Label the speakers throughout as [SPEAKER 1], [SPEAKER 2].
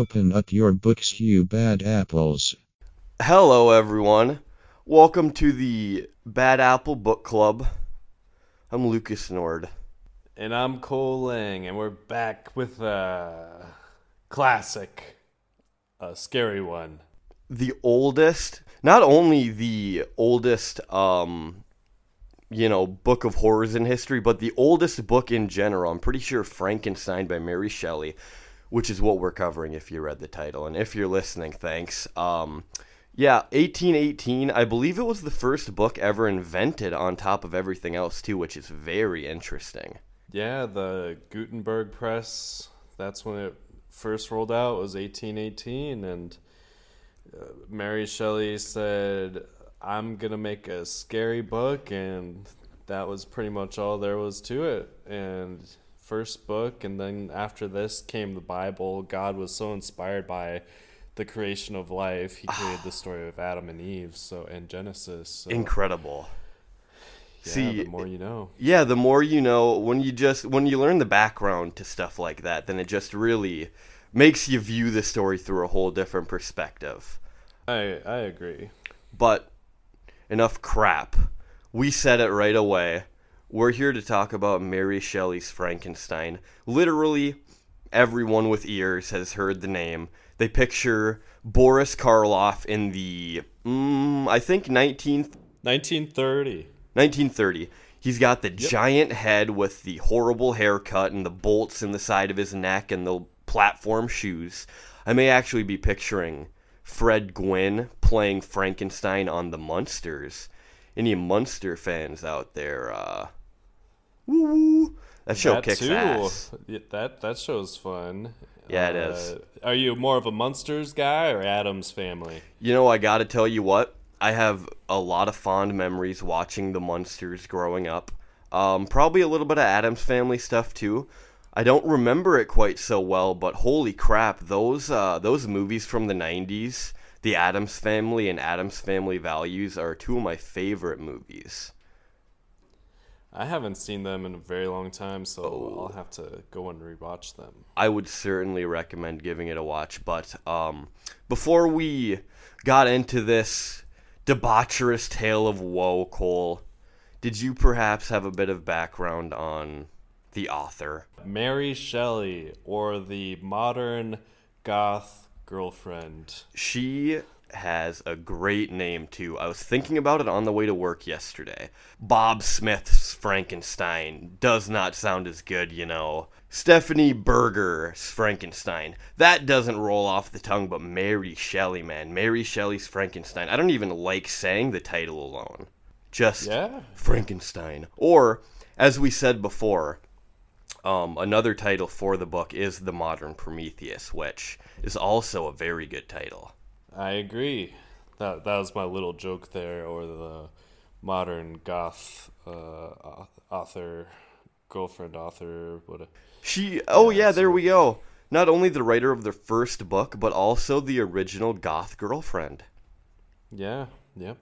[SPEAKER 1] Open up your books, you bad apples.
[SPEAKER 2] Hello, everyone. Welcome to the Bad Apple Book Club. I'm Lucas Nord.
[SPEAKER 3] And I'm Cole Lang, and we're back with a classic, a scary one.
[SPEAKER 2] The oldest, not only the oldest, um, you know, book of horrors in history, but the oldest book in general. I'm pretty sure Frankenstein by Mary Shelley, which is what we're covering if you read the title. And if you're listening, thanks. Um, yeah, 1818. I believe it was the first book ever invented on top of everything else, too, which is very interesting.
[SPEAKER 3] Yeah, the Gutenberg press, that's when it first rolled out, was 1818. And uh, Mary Shelley said, I'm going to make a scary book. And that was pretty much all there was to it. And first book, and then after this came the Bible. God was so inspired by the creation of life, he created the ah. story of Adam and Eve. So in Genesis, so,
[SPEAKER 2] Incredible.
[SPEAKER 3] yeah,
[SPEAKER 2] See,
[SPEAKER 3] the more you know.
[SPEAKER 2] Yeah, the more you know, when you just when you learn the background to stuff like that, then it just really makes you view the story through a whole different perspective.
[SPEAKER 3] I I agree.
[SPEAKER 2] But enough crap. We said it right away. We're here to talk about Mary Shelley's Frankenstein. Literally everyone with ears has heard the name. They picture Boris Karloff in the mm, I think 19th
[SPEAKER 3] 1930.
[SPEAKER 2] 1930. He's got the giant head with the horrible haircut and the bolts in the side of his neck and the platform shoes. I may actually be picturing Fred Gwynne playing Frankenstein on the Munsters. Any Munster fans out there? Uh, woo woo! That show
[SPEAKER 3] that
[SPEAKER 2] kicks
[SPEAKER 3] too.
[SPEAKER 2] ass.
[SPEAKER 3] Yeah, That that show's fun.
[SPEAKER 2] Yeah, it is.
[SPEAKER 3] Uh, Are you more of a Munsters guy or Addams Family?
[SPEAKER 2] You know, I gotta tell you what, I have a lot of fond memories watching the Munsters growing up. Um, probably a little bit of Addams Family stuff too. I don't remember it quite so well, but holy crap, those uh, those movies from the '90s, The Addams Family and Addams Family Values, are two of my favorite movies.
[SPEAKER 3] I haven't seen them in a very long time, so
[SPEAKER 2] Oh.
[SPEAKER 3] I'll have to go and rewatch them.
[SPEAKER 2] I would certainly recommend giving it a watch. But um, before we got into this debaucherous tale of woe, Cole, did you perhaps have a bit of background on the author?
[SPEAKER 3] Mary Shelley, or the modern goth girlfriend.
[SPEAKER 2] She has a great name too. I was thinking about it on the way to work yesterday. Bob Smith's Frankenstein does not sound as good, you know. Stephanie Berger's Frankenstein. That doesn't roll off the tongue, but Mary Shelley, man. Mary Shelley's Frankenstein. I don't even like saying the title alone. Just
[SPEAKER 3] Yeah.
[SPEAKER 2] Frankenstein. Or, as we said before, um, another title for the book is The Modern Prometheus, which is also a very good title.
[SPEAKER 3] I agree. That that was my little joke there, or the modern goth uh, author, girlfriend author. What?
[SPEAKER 2] She, oh yeah, there we go. Not only the writer of the first book, but also the original goth girlfriend.
[SPEAKER 3] yeah. Yep.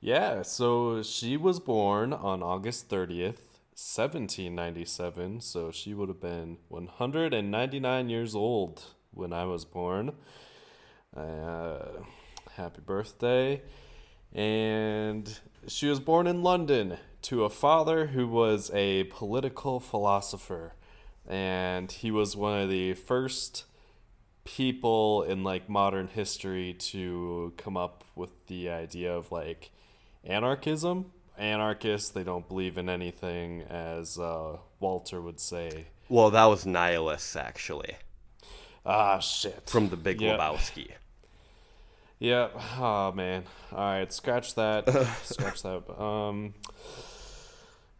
[SPEAKER 3] Yeah. So she was born on August thirtieth, seventeen ninety seven. So she would have been one hundred and ninety nine years old when I was born. Uh, happy birthday. And she was born in London to a father who was a political philosopher. And he was one of the first people in like modern history to come up with the idea of like anarchism. Anarchists, they don't believe in anything, as uh, Walter would say.
[SPEAKER 2] Well, that was nihilists actually
[SPEAKER 3] Ah, shit.
[SPEAKER 2] from The Big
[SPEAKER 3] Yeah.
[SPEAKER 2] Lebowski.
[SPEAKER 3] Yeah. Oh man. All right. Scratch that. scratch that. Um.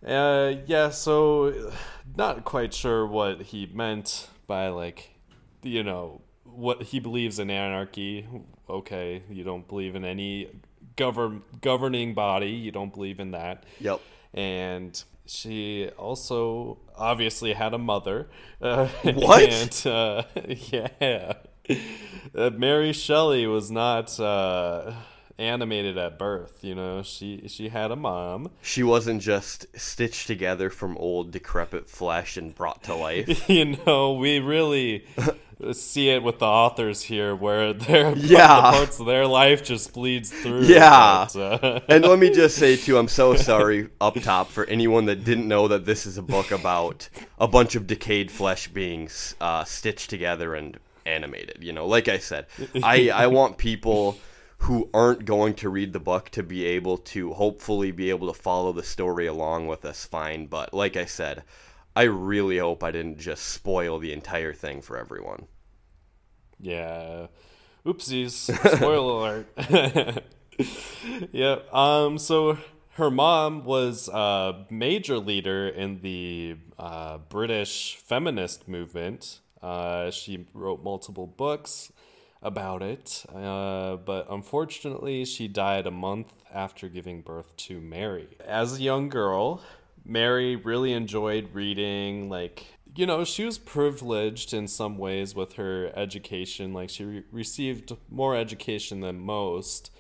[SPEAKER 3] Uh. Yeah. So, not quite sure what he meant by like, you know, what he believes in anarchy. Okay, you don't believe in any govern governing body. You don't believe in that.
[SPEAKER 2] Yep.
[SPEAKER 3] And she also obviously had a mother. Uh,
[SPEAKER 2] What?
[SPEAKER 3] And, uh, yeah. Uh, Mary Shelley was not uh, animated at birth. You know, she she had a mom.
[SPEAKER 2] She wasn't just stitched together from old decrepit flesh and brought to life.
[SPEAKER 3] you know, we really see it with the authors here, where their
[SPEAKER 2] Yeah.
[SPEAKER 3] the parts of their life just bleeds through.
[SPEAKER 2] Yeah.
[SPEAKER 3] but, uh,
[SPEAKER 2] and let me just say too, I'm so sorry up top for anyone that didn't know that this is a book about a bunch of decayed flesh beings uh, stitched together and animated. You know, like I said, I I want people who aren't going to read the book to be able to hopefully be able to follow the story along with us fine. But like I said, I really hope I didn't just spoil the entire thing for everyone.
[SPEAKER 3] Yeah. Oopsies. Spoiler alert. yeah. Um. So her mom was a major leader in the uh, British feminist movement. Uh, she wrote multiple books about it, uh, but unfortunately, she died a month after giving birth to Mary. As a young girl, Mary really enjoyed reading, like, you know, she was privileged in some ways with her education. Like, she re- received more education than most,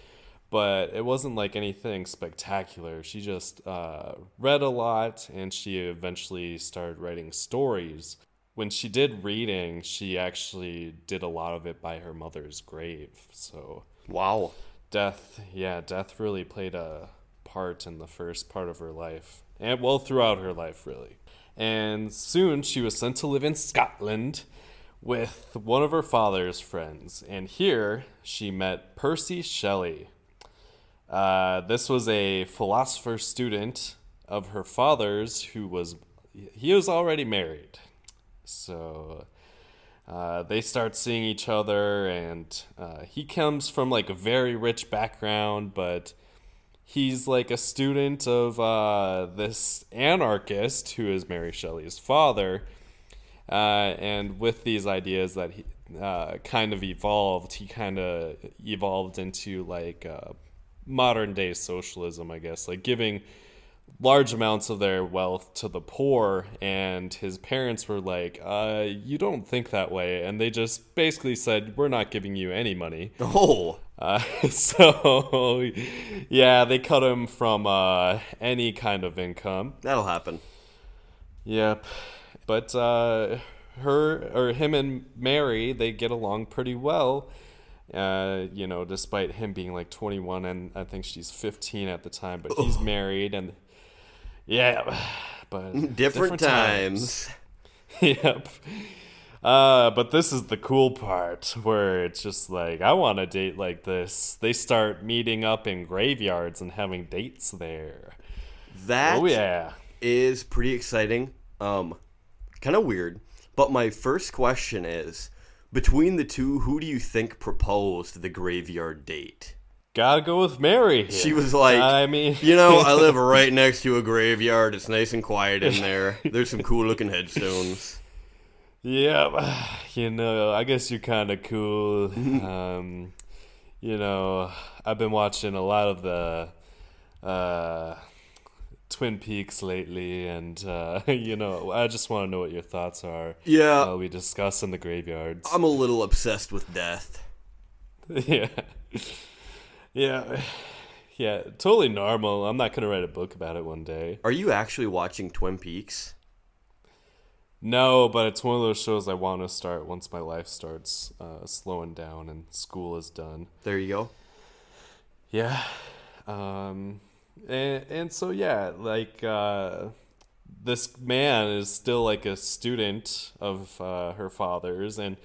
[SPEAKER 3] but it wasn't like anything spectacular. She just uh, read a lot and she eventually started writing stories. When she did reading, she actually did a lot of it by her mother's grave. So,
[SPEAKER 2] Wow.
[SPEAKER 3] death yeah death really played a part in the first part of her life and well throughout her life really and soon she was sent to live in scotland with one of her father's friends and here she met percy shelley uh, this was a philosopher student of her father's who was he was already married so uh, they start seeing each other, and uh, he comes from like a very rich background, but he's like a student of uh, this anarchist who is Mary Shelley's father. Uh, and with these ideas that he uh, kind of evolved, he kind of evolved into like uh, modern day socialism, I guess, like giving large amounts of their wealth to the poor and his parents were like uh you don't think that way and they just basically said we're not giving you any money
[SPEAKER 2] Oh.
[SPEAKER 3] uh, so yeah they cut him from uh any kind of income
[SPEAKER 2] That'll happen.
[SPEAKER 3] Yep. But uh, her or him and Mary, they get along pretty well. Uh, you know, despite him being like 21 and I think she's 15 at the time, but he's married and yeah, but
[SPEAKER 2] Different, times.
[SPEAKER 3] yep. Uh, but this is the cool part where it's just like I want a date like this. They start meeting up in graveyards and having dates there.
[SPEAKER 2] That
[SPEAKER 3] Oh yeah.
[SPEAKER 2] is pretty exciting. Um, kind of weird. But my first question is, between the two, who do you think proposed the graveyard date?
[SPEAKER 3] Gotta go with Mary.
[SPEAKER 2] She was like,
[SPEAKER 3] I mean,
[SPEAKER 2] you know, I live right next to a graveyard. It's nice and quiet in there. There's some cool looking headstones.
[SPEAKER 3] yeah, you know, I guess you're kind of cool. um, you know, I've been watching a lot of the uh, Twin Peaks lately, and uh, you know, I just want to know what your thoughts are.
[SPEAKER 2] Yeah,
[SPEAKER 3] While we discuss in the graveyards.
[SPEAKER 2] I'm a little obsessed with death.
[SPEAKER 3] yeah, yeah, yeah. Totally normal. I'm not gonna write a book about it one day.
[SPEAKER 2] Are you actually watching Twin Peaks?
[SPEAKER 3] No, but it's one of those shows I want to start once my life starts uh, slowing down and school is done.
[SPEAKER 2] There you go.
[SPEAKER 3] Yeah. Um, and, and so, yeah, like, uh, this man is still like a student of uh, her father's. And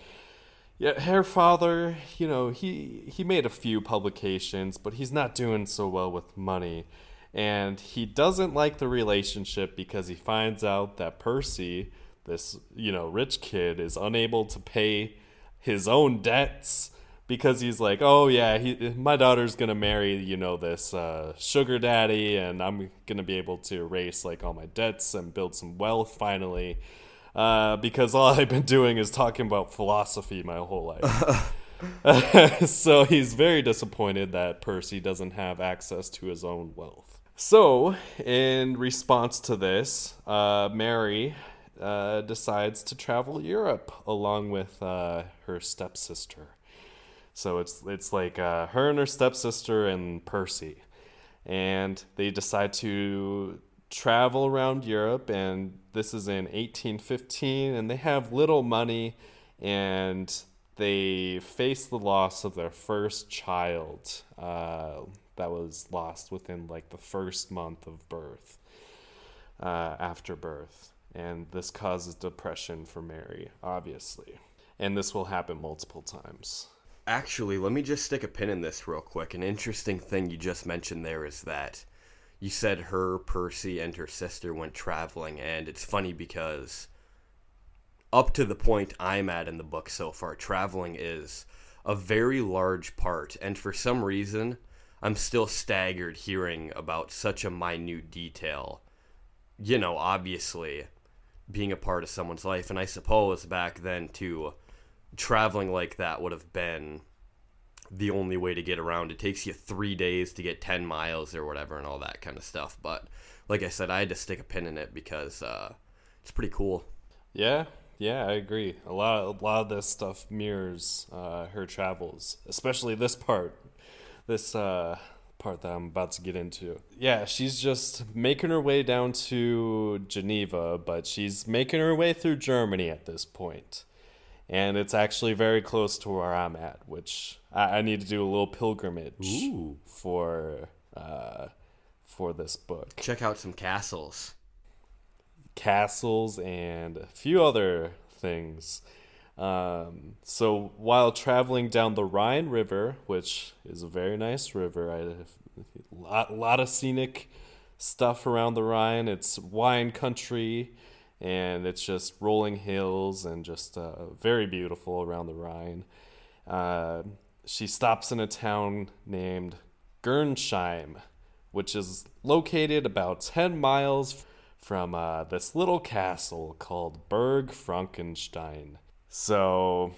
[SPEAKER 3] yeah, her father, you know, he, he made a few publications, but he's not doing so well with money. And he doesn't like the relationship because he finds out that Percy, this, you know, rich kid, is unable to pay his own debts because he's like, oh yeah, he, my daughter's gonna marry, you know, this uh, sugar daddy, and I'm gonna be able to erase like all my debts and build some wealth finally. Uh, because all I've been doing is talking about philosophy my whole life. so he's very disappointed that Percy doesn't have access to his own wealth. So, in response to this, uh, Mary uh, decides to travel Europe along with uh, her stepsister. So it's it's like uh, her and her stepsister and Percy, and they decide to travel around Europe. And this is in 1815, and they have little money, and they face the loss of their first child uh, that was lost within like the first month of birth, uh, after birth. And this causes depression for Mary, obviously. And this will happen multiple times.
[SPEAKER 2] Actually, let me just stick a pin in this real quick. An interesting thing you just mentioned there is that you said her, Percy, and her sister went traveling, and it's funny because up to the point I'm at in the book so far, traveling is a very large part, and for some reason, I'm still staggered hearing about such a minute detail. You know, obviously, being a part of someone's life, and I suppose back then, too, traveling like that would have been the only way to get around. It takes you three days to get 10 miles or whatever and all that kind of stuff. But like I said, I had to stick a pin in it because uh, it's pretty cool.
[SPEAKER 3] Yeah, yeah, I agree. A lot, a lot of this stuff mirrors uh, her travels, especially this part, this uh, part that I'm about to get into. Yeah, she's just making her way down to Geneva, but she's making her way through Germany at this point and it's actually very close to where I'm at, which I, I need to do a little pilgrimage
[SPEAKER 2] Ooh.
[SPEAKER 3] for uh, for this book.
[SPEAKER 2] Check out some castles.
[SPEAKER 3] Castles and a few other things. Um, so while traveling down the Rhine River, which is a very nice river, I lot, lot of scenic stuff around the Rhine. It's wine country and it's just rolling hills and just uh, very beautiful around the Rhine. Uh, she stops in a town named Gernsheim, which is located about 10 miles from uh, this little castle called Burg Frankenstein. So,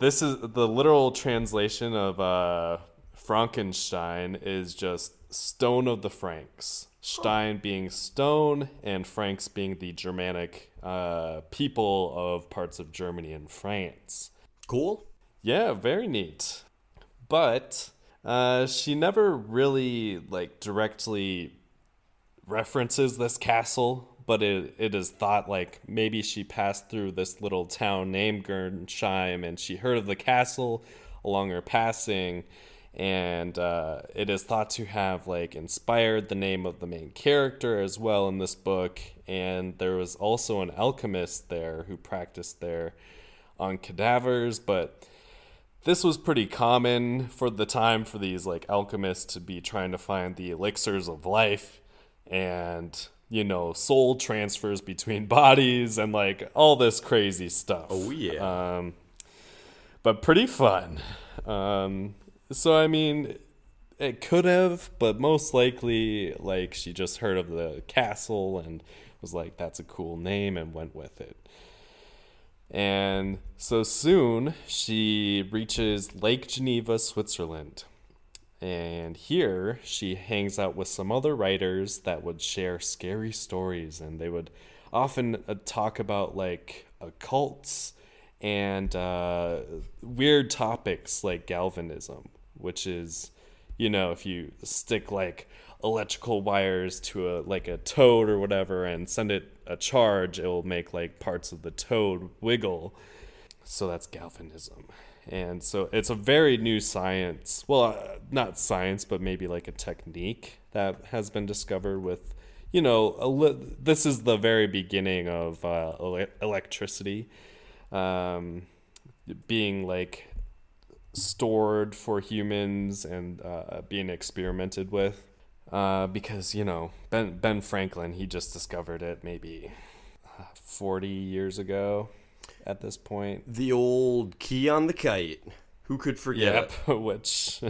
[SPEAKER 3] this is the literal translation of uh, Frankenstein is just stone of the Franks. Stein being stone, and Franks being the Germanic uh, people of parts of Germany and France.
[SPEAKER 2] Cool.
[SPEAKER 3] Yeah, very neat. But uh, she never really like directly references this castle, but it, it is thought like maybe she passed through this little town named Gernsheim and she heard of the castle along her passing and uh, it is thought to have like inspired the name of the main character as well in this book and there was also an alchemist there who practiced there on cadavers but this was pretty common for the time for these like alchemists to be trying to find the elixirs of life and you know soul transfers between bodies and like all this crazy stuff
[SPEAKER 2] Oh, yeah.
[SPEAKER 3] um, but pretty fun um, so I mean, it could have, but most likely, like she just heard of the castle and was like, "That's a cool name," and went with it. And so soon she reaches Lake Geneva, Switzerland. And here she hangs out with some other writers that would share scary stories, and they would often uh, talk about like occults and uh, weird topics like galvanism, which is, you know, if you stick like electrical wires to a like a toad or whatever and send it a charge, it will make like parts of the toad wiggle. So that's galvanism. And so it's a very new science. Well, uh, not science, but maybe like a technique that has been discovered with, you know, li- this is the very beginning of uh, ele- electricity um, being like stored for humans and uh, being experimented with. Uh, because you know Ben Ben Franklin, he just discovered it maybe uh, forty years ago. At this point,
[SPEAKER 2] The old key on the kite. Who could forget
[SPEAKER 3] yep. Which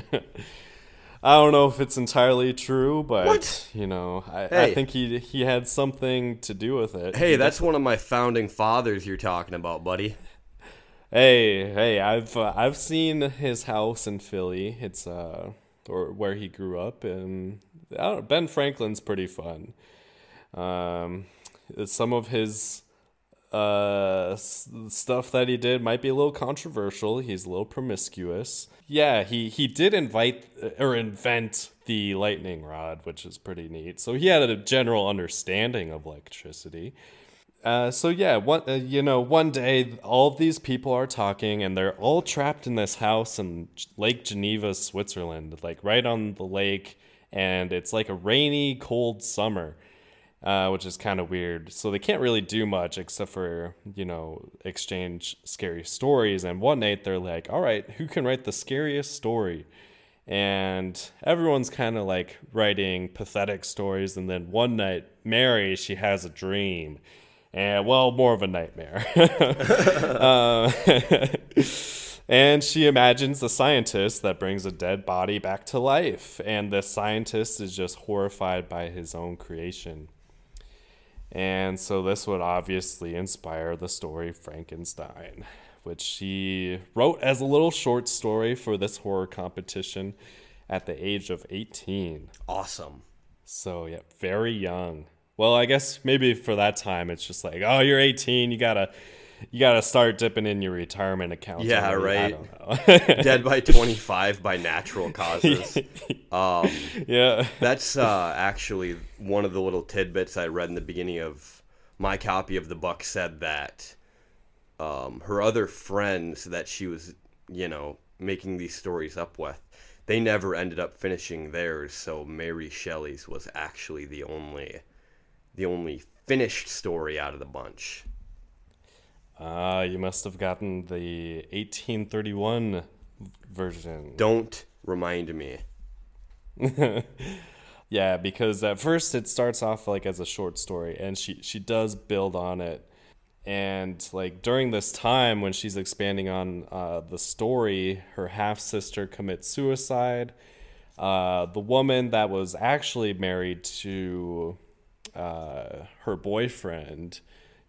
[SPEAKER 3] I don't know if it's entirely true, but
[SPEAKER 2] What?
[SPEAKER 3] you know, I, I think he he had something to do with it.
[SPEAKER 2] Hey, that's one of my founding fathers you're talking about, buddy.
[SPEAKER 3] Hey, hey, I've uh, I've seen his house in Philly. It's uh or where he grew up and Ben Franklin's pretty fun. Um some of his uh stuff that he did might be a little controversial. He's a little promiscuous. Yeah, he he did invite or invent the lightning rod, which is pretty neat. So he had a general understanding of electricity Uh, so yeah, one uh, you know one day all these people are talking and they're all trapped in this house in Lake Geneva, Switzerland, like right on the lake, and it's like a rainy, cold summer, uh, which is kind of weird. So they can't really do much except for you know exchange scary stories. And one night they're like, "All right, who can write the scariest story?" and everyone's kind of like writing pathetic stories and then one night mary she has a dream and well more of a nightmare uh, and she imagines a scientist that brings a dead body back to life and the scientist is just horrified by his own creation and so this would obviously inspire the story frankenstein which she wrote as a little short story for this horror competition at the age of 18.
[SPEAKER 2] Awesome.
[SPEAKER 3] So, yeah, very young. Well, I guess maybe for that time it's just like, oh, you're 18, you gotta you gotta start dipping in your retirement account.
[SPEAKER 2] Yeah,
[SPEAKER 3] already.
[SPEAKER 2] right. Dead by 25 by natural causes. Um,
[SPEAKER 3] yeah.
[SPEAKER 2] that's uh, actually one of the little tidbits I read in the beginning of my copy of the book said that um, her other friends that she was, you know, making these stories up with, they never ended up finishing theirs. So Mary Shelley's was actually the only, the only finished story out of the bunch.
[SPEAKER 3] Ah, uh, you must have gotten the 1831 version.
[SPEAKER 2] Don't remind me.
[SPEAKER 3] yeah, because at first it starts off like as a short story, and she she does build on it and like during this time when she's expanding on uh, the story her half sister commits suicide uh, the woman that was actually married to uh, her boyfriend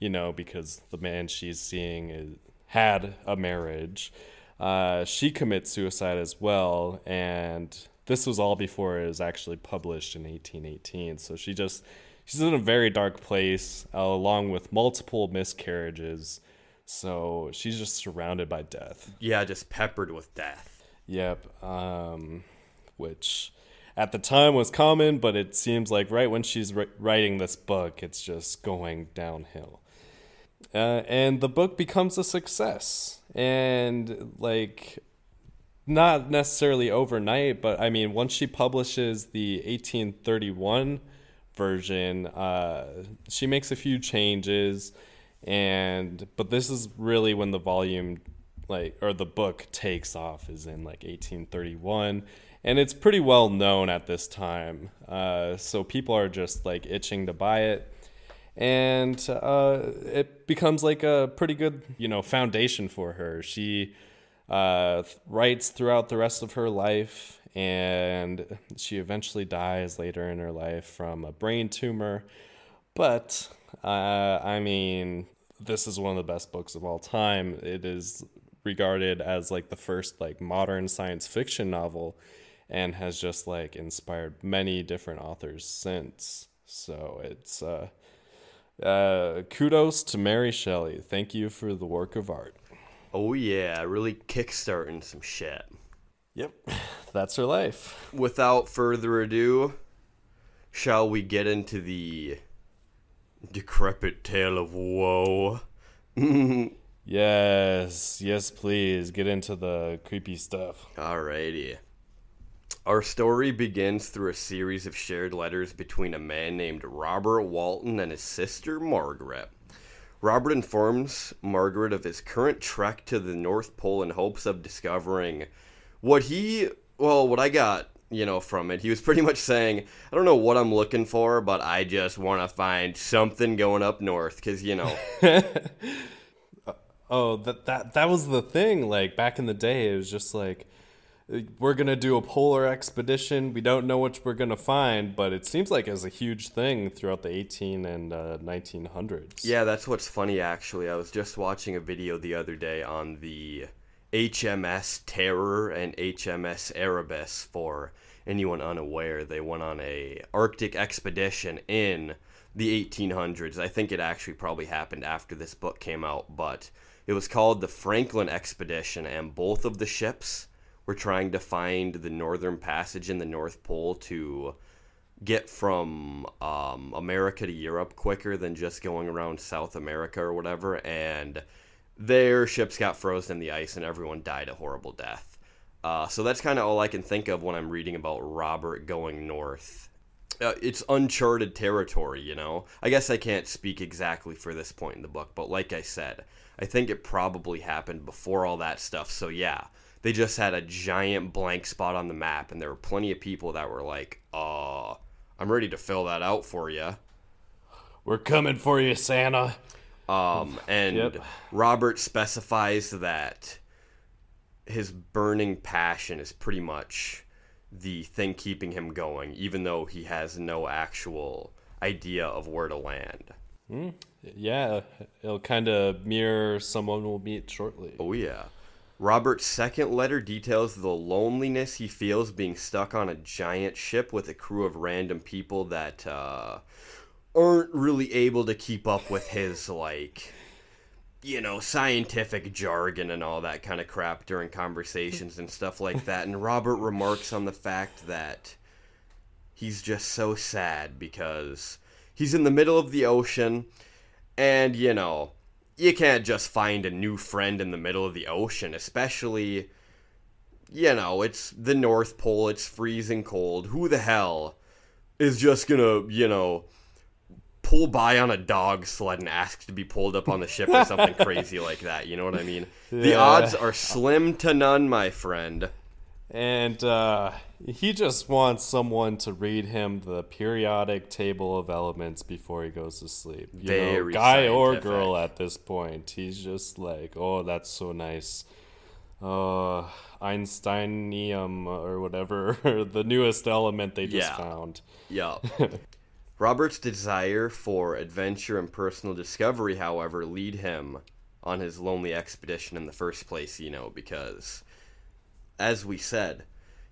[SPEAKER 3] you know because the man she's seeing is, had a marriage uh, she commits suicide as well and this was all before it was actually published in 1818 so she just she's in a very dark place, uh, along with multiple miscarriages. So she's just surrounded by death.
[SPEAKER 2] Yeah, just peppered with death.
[SPEAKER 3] Yep. Um, which at the time was common, but it seems like right when she's writing this book, it's just going downhill. Uh, and the book becomes a success. And like, not necessarily overnight, but I mean, once she publishes the 1831 version. Uh, she makes a few changes, and but this is really when the volume, like or the book takes off, is in like 1831, and it's pretty well known at this time. Uh, so people are just like itching to buy it. And uh, it becomes like a pretty good, you know, foundation for her. She uh, writes throughout the rest of her life and she eventually dies later in her life from a brain tumor. But uh, I mean, this is one of the best books of all time. It is regarded as like the first like modern science fiction novel and has just like inspired many different authors since. So it's uh, uh, kudos to Mary Shelley. Thank you for the work of art.
[SPEAKER 2] Oh yeah, really kickstarting some shit.
[SPEAKER 3] Yep, that's her life.
[SPEAKER 2] Without further ado, shall we get into the decrepit tale of woe?
[SPEAKER 3] yes, yes, please. Get into the creepy stuff.
[SPEAKER 2] Alrighty. Our story begins through a series of shared letters between a man named Robert Walton and his sister Margaret. Robert informs Margaret of his current trek to the North Pole in hopes of discovering what he well what i got you know from it he was pretty much saying i don't know what i'm looking for but i just want to find something going up north because you know uh,
[SPEAKER 3] oh that, that that was the thing like back in the day it was just like we're gonna do a polar expedition we don't know what we're gonna find but it seems like it's a huge thing throughout the 18 and uh, 1900s
[SPEAKER 2] yeah that's what's funny actually i was just watching a video the other day on the HMS Terror and HMS Erebus for anyone unaware. They went on a Arctic expedition in the 1800s. I think it actually probably happened after this book came out, but it was called the Franklin Expedition, and both of the ships were trying to find the northern passage in the North Pole to get from um, America to Europe quicker than just going around South America or whatever, and their ships got frozen in the ice and everyone died a horrible death. Uh, so that's kind of all I can think of when I'm reading about Robert going north. Uh, it's uncharted territory, you know? I guess I can't speak exactly for this point in the book, but like I said, I think it probably happened before all that stuff. So yeah, they just had a giant blank spot on the map, and there were plenty of people that were like, uh, I'm ready to fill that out for you.
[SPEAKER 3] We're coming for you, Santa.
[SPEAKER 2] Um, and
[SPEAKER 3] Yep.
[SPEAKER 2] Robert specifies that his burning passion is pretty much the thing keeping him going, even though he has no actual idea of where to land.
[SPEAKER 3] Yeah, it'll kind of mirror someone we'll meet shortly.
[SPEAKER 2] Oh, yeah. Robert's second letter details the loneliness he feels being stuck on a giant ship with a crew of random people that uh, aren't really able to keep up with his, like, you know, scientific jargon and all that kind of crap during conversations and stuff like that. And Robert remarks on the fact that he's just so sad because he's in the middle of the ocean and, you know, you can't just find a new friend in the middle of the ocean, especially, you know, it's the North Pole, it's freezing cold. Who the hell is just gonna, you know, pull by on a dog sled and ask to be pulled up on the ship or something crazy like that? You know what I mean? The odds are slim to none, my friend.
[SPEAKER 3] And uh, he just wants someone to read him the periodic table of elements before he goes to sleep. You know,
[SPEAKER 2] Very
[SPEAKER 3] guy or girl at this point. He's just like, oh, that's so nice. Uh, Einsteinium or whatever, the newest element they just
[SPEAKER 2] Yeah.
[SPEAKER 3] found.
[SPEAKER 2] Yup. Robert's desire for adventure and personal discovery, however, lead him on his lonely expedition in the first place, you know, because, as we said,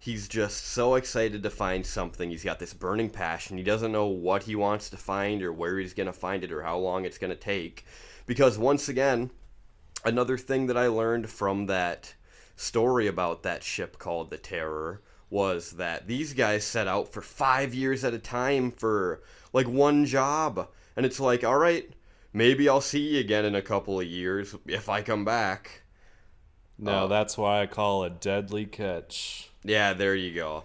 [SPEAKER 2] he's just so excited to find something. He's got this burning passion. He doesn't know what he wants to find or where he's going to find it or how long it's going to take. Because, once again, another thing that I learned from that story about that ship called the Terror was that these guys set out for five years at a time for like one job. And it's like, all right, maybe I'll see you again in a couple of years if I come back.
[SPEAKER 3] No, uh, that's why I call it deadly catch.
[SPEAKER 2] Yeah, there you go.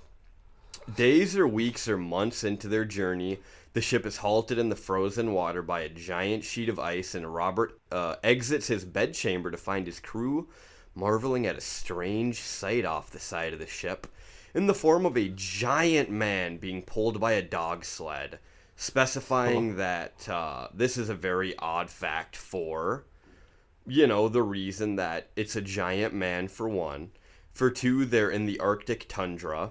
[SPEAKER 2] Days or weeks or months into their journey, the ship is halted in the frozen water by a giant sheet of ice, and Robert uh, exits his bedchamber to find his crew marveling at a strange sight off the side of the ship in the form of a giant man being pulled by a dog sled, specifying that uh, this is a very odd fact for you know, the reason that it's a giant man, for one. For two, they're in the Arctic tundra.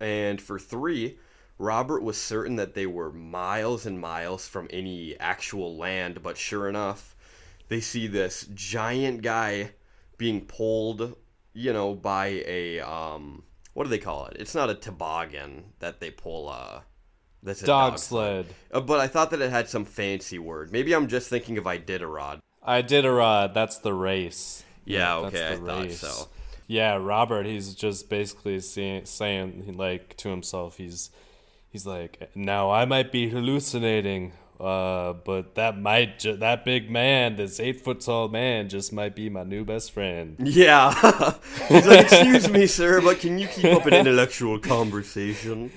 [SPEAKER 2] And for three, Robert was certain that they were miles and miles from any actual land, but sure enough, they see this giant guy being pulled, you know, by a, um, what do they call it? It's not a toboggan that they pull, uh, that's a
[SPEAKER 3] Dog sled.
[SPEAKER 2] uh, but I thought that it had some fancy word. Maybe I'm just thinking of Iditarod.
[SPEAKER 3] Iditarod, that's the race.
[SPEAKER 2] Yeah, okay, I
[SPEAKER 3] the
[SPEAKER 2] thought so.
[SPEAKER 3] Yeah, Robert, he's just basically saying, saying like to himself, he's he's like, now I might be hallucinating, uh, but that might ju- that big man, this eight foot tall man, just might be my new best friend.
[SPEAKER 2] Yeah. He's like, excuse me, sir, but can you keep up an intellectual conversation?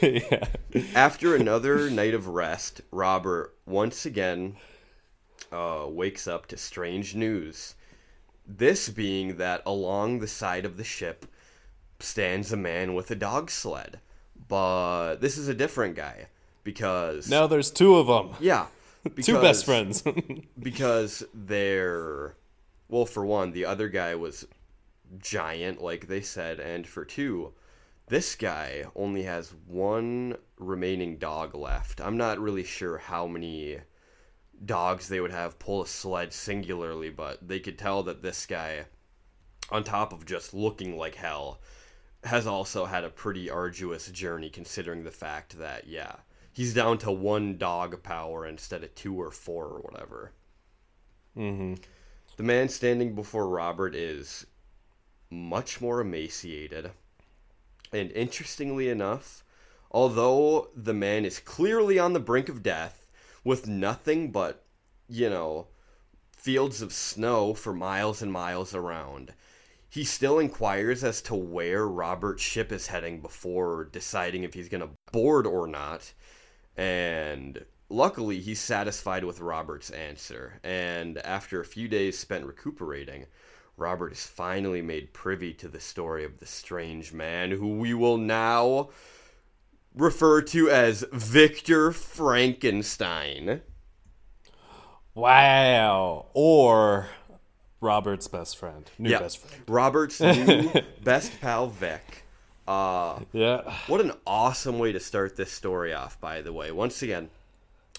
[SPEAKER 3] yeah.
[SPEAKER 2] After another night of rest, Robert once again uh, wakes up to strange news. This being that along the side of the ship stands a man with a dog sled. But this is a different guy because
[SPEAKER 3] Now there's two of them,
[SPEAKER 2] yeah,
[SPEAKER 3] two best friends.
[SPEAKER 2] because they're well for one the other guy was giant like they said and for two this guy only has one remaining dog left i'm not really sure how many dogs they would have pull a sled singularly but they could tell that this guy on top of just looking like hell has also had a pretty arduous journey considering the fact that yeah he's down to one dog power instead of two or four or whatever
[SPEAKER 3] hmm
[SPEAKER 2] the man standing before Robert is much more emaciated. And interestingly enough, Although the man is clearly on the brink of death, with nothing but, you know, fields of snow for miles and miles around, he still inquires as to where Robert's ship is heading before deciding if he's going to board or not. And luckily, he's satisfied with Robert's answer. And after a few days spent recuperating, Robert is finally made privy to the story of the strange man who we will now refer to as Victor Frankenstein.
[SPEAKER 3] Wow. Or Robert's best friend. New
[SPEAKER 2] Yeah.
[SPEAKER 3] best friend.
[SPEAKER 2] Robert's new best pal Vic. Uh,
[SPEAKER 3] Yeah.
[SPEAKER 2] what an awesome way to start this story off, by the way. Once again,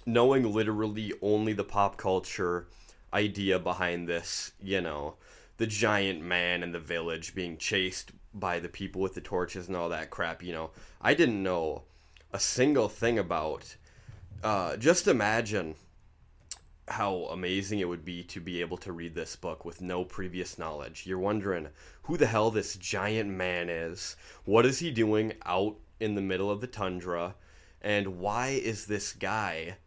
[SPEAKER 2] knowing literally only the pop culture idea behind this, you know, the giant man in the village being chased by the people with the torches and all that crap, you know, I didn't know a single thing about. Uh, just imagine how amazing it would be to be able to read this book with no previous knowledge. You're wondering who the hell this giant man is. What is he doing out in the middle of the tundra? And why is this guy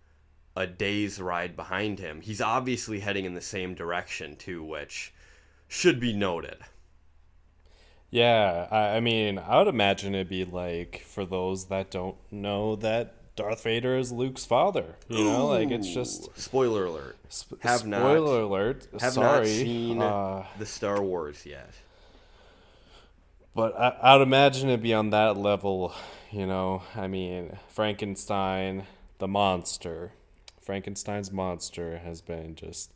[SPEAKER 2] a day's ride behind him? He's obviously heading in the same direction, too, which should be noted.
[SPEAKER 3] Yeah, I, I mean, I would imagine it'd be like for those that don't know that Darth Vader is Luke's father. You know, like it's just
[SPEAKER 2] spoiler alert.
[SPEAKER 3] sp-
[SPEAKER 2] Have not-
[SPEAKER 3] spoiler alert.
[SPEAKER 2] Have
[SPEAKER 3] sorry,
[SPEAKER 2] not seen
[SPEAKER 3] uh,
[SPEAKER 2] the Star Wars yet.
[SPEAKER 3] but I, I'd imagine it'd be on that level. You know, I mean, Frankenstein, the monster, Frankenstein's monster has been just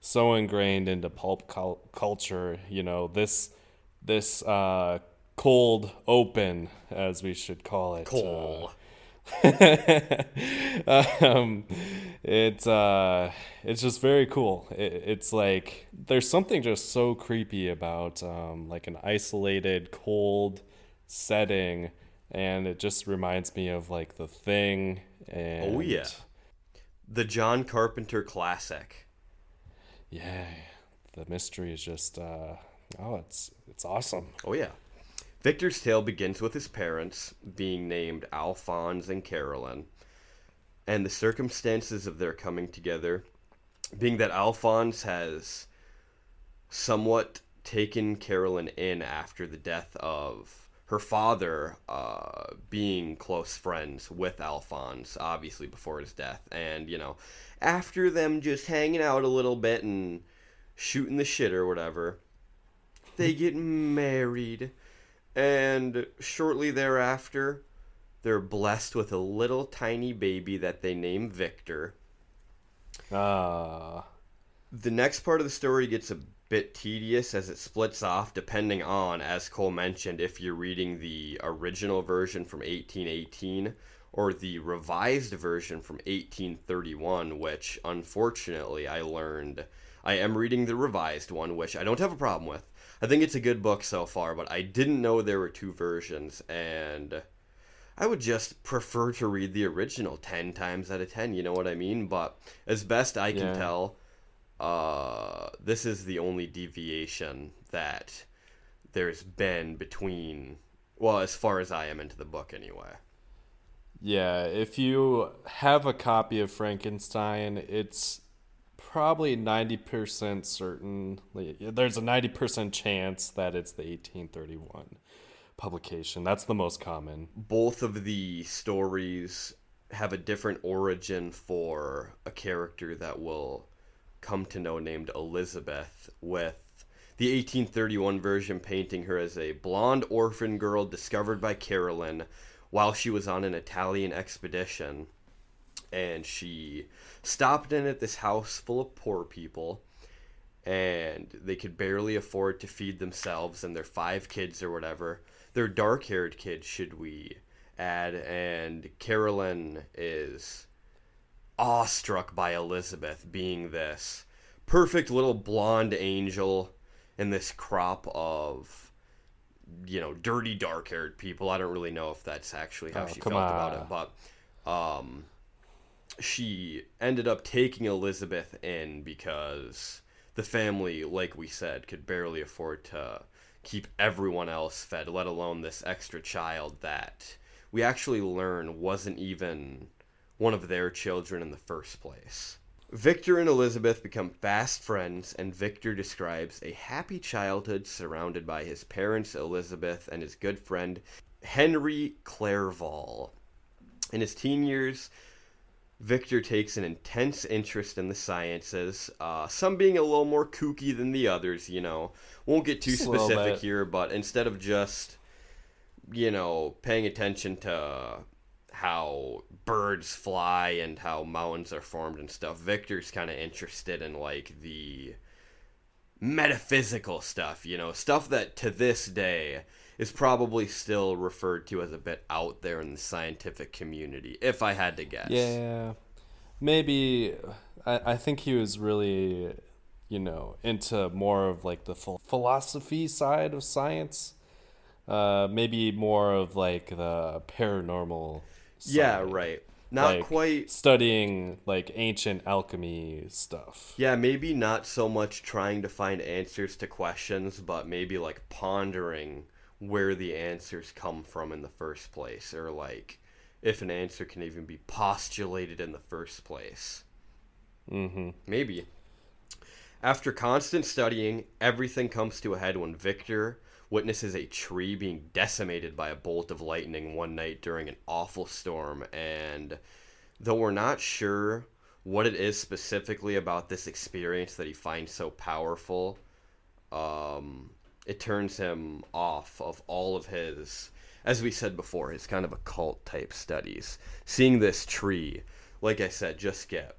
[SPEAKER 3] so ingrained into pulp cul- culture. You know, this this uh, cold open, as we should call it. uh, um, it's uh, it's just very cool. It, it's like there's something just so creepy about um, like an isolated, cold setting, and it just reminds me of like the thing. And
[SPEAKER 2] oh, yeah. The John Carpenter classic.
[SPEAKER 3] yeah. The mystery is just uh, oh, it's it's awesome.
[SPEAKER 2] Oh, yeah. Victor's tale begins with his parents being named Alphonse and Carolyn, and the circumstances of their coming together being that Alphonse has somewhat taken Carolyn in after the death of her father uh, being close friends with Alphonse, obviously before his death. And, you know, after them just hanging out a little bit and shooting the shit or whatever, they get married. And shortly thereafter, they're blessed with a little tiny baby that they name Victor.
[SPEAKER 3] Ah,
[SPEAKER 2] The next part of the story gets a bit tedious as it splits off depending on, as Cole mentioned, if you're reading the original version from 1818 or the revised version from 1831, which unfortunately I learned I am reading the revised one, which I don't have a problem with. I think it's a good book so far, but I didn't know there were two versions, and I would just prefer to read the original 10 times out of 10, you know what I mean? But as best I can
[SPEAKER 3] Yeah.
[SPEAKER 2] tell, uh, this is the only deviation that there's been between, well, as far as I am into the book anyway.
[SPEAKER 3] Yeah, if you have a copy of Frankenstein, it's probably 90% certain. There's a 90% chance that it's the 1831 publication. That's the most common.
[SPEAKER 2] Both of the stories have a different origin for a character that will come to know named Elizabeth, with the 1831 version painting her as a blonde orphan girl discovered by Carolyn while she was on an Italian expedition. And she stopped in at this house full of poor people, and they could barely afford to feed themselves and their five kids or whatever. They're dark haired kids, should we add, and Carolyn is awestruck by Elizabeth being this perfect little blonde angel in this crop of you know dirty dark haired people i don't really know if that's actually how
[SPEAKER 3] Oh,
[SPEAKER 2] she felt about it but um she ended up taking elizabeth in because the family like we said could barely afford to keep everyone else fed let alone this extra child that we actually learn wasn't even one of their children in the first place. Victor and Elizabeth become fast friends, and Victor describes a happy childhood surrounded by his parents, Elizabeth, and his good friend, Henry Clerval. In his teen years, Victor takes an intense interest in the sciences, uh, some being a little more kooky than the others, you know. Won't get too
[SPEAKER 3] Just
[SPEAKER 2] specific here, but instead of just, you know, paying attention to how birds fly and how mountains are formed and stuff, Victor's kind of interested in, like, the metaphysical stuff, you know, stuff that to this day is probably still referred to as a bit out there in the scientific community, if I had to guess.
[SPEAKER 3] Yeah, maybe. I, I think he was really, you know, into more of like the phil- philosophy side of science. Uh, maybe more of like the paranormal.
[SPEAKER 2] Yeah, right. Not
[SPEAKER 3] Like,
[SPEAKER 2] quite.
[SPEAKER 3] studying like ancient alchemy stuff.
[SPEAKER 2] Yeah, maybe not so much trying to find answers to questions, but maybe like pondering where the answers come from in the first place, or like if an answer can even be postulated in the first place.
[SPEAKER 3] Mm-hmm.
[SPEAKER 2] Maybe. After constant studying, everything comes to a head when Victor witnesses a tree being decimated by a bolt of lightning one night during an awful storm. And though we're not sure what it is specifically about this experience that he finds so powerful, um, it turns him off of all of his, as we said before, his kind of occult type studies. Seeing this tree, like I said, just get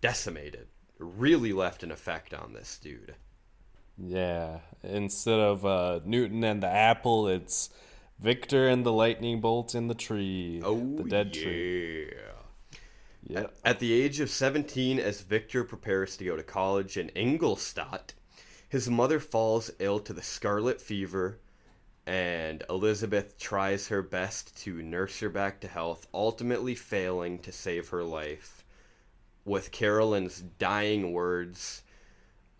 [SPEAKER 2] decimated really left an effect on this dude.
[SPEAKER 3] Yeah. Instead of uh, Newton and the apple, it's Victor and the lightning bolt in the tree.
[SPEAKER 2] Oh,
[SPEAKER 3] the dead
[SPEAKER 2] yeah.
[SPEAKER 3] tree. Yeah.
[SPEAKER 2] At the age of 17, as Victor prepares to go to college in Ingolstadt, his mother falls ill to the scarlet fever, and Elizabeth tries her best to nurse her back to health, ultimately failing to save her life. With Carolyn's dying words,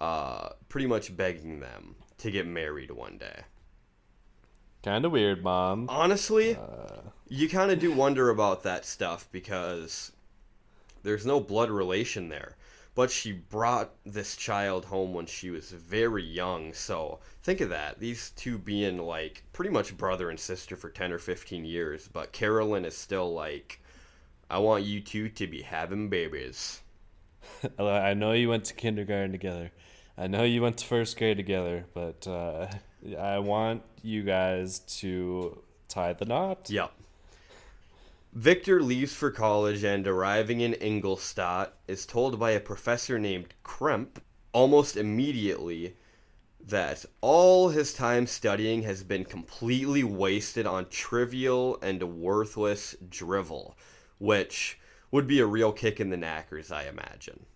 [SPEAKER 2] uh, pretty much begging them to get married one day.
[SPEAKER 3] Kind of weird, mom.
[SPEAKER 2] Honestly,
[SPEAKER 3] Uh,
[SPEAKER 2] you kind of do wonder about that stuff because there's no blood relation there. But she brought this child home when she was very young, so think of that. These two being like pretty much brother and sister for 10 or 15 years, but Carolyn is still like, I want you two to be having babies.
[SPEAKER 3] I know you went to kindergarten together. I know you went to first grade together, but uh, I want you guys to tie the knot.
[SPEAKER 2] Yep. Victor leaves for college and arriving in Ingolstadt is told by a professor named Kremp almost immediately that all his time studying has been completely wasted on trivial and worthless drivel, which would be a real kick in the knackers, I imagine.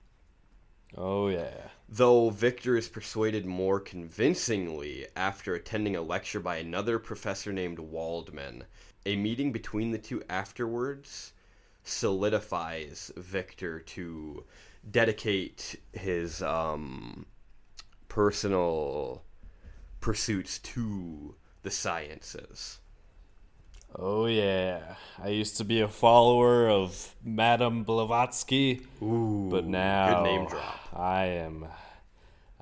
[SPEAKER 3] Oh yeah.
[SPEAKER 2] Though Victor is persuaded more convincingly after attending a lecture by another professor named Waldman. A meeting between the two afterwards solidifies Victor to dedicate his um, personal pursuits to the sciences.
[SPEAKER 3] Oh yeah. I used to be a follower of Madame Blavatsky,
[SPEAKER 2] Ooh,
[SPEAKER 3] but now
[SPEAKER 2] good name drop.
[SPEAKER 3] I am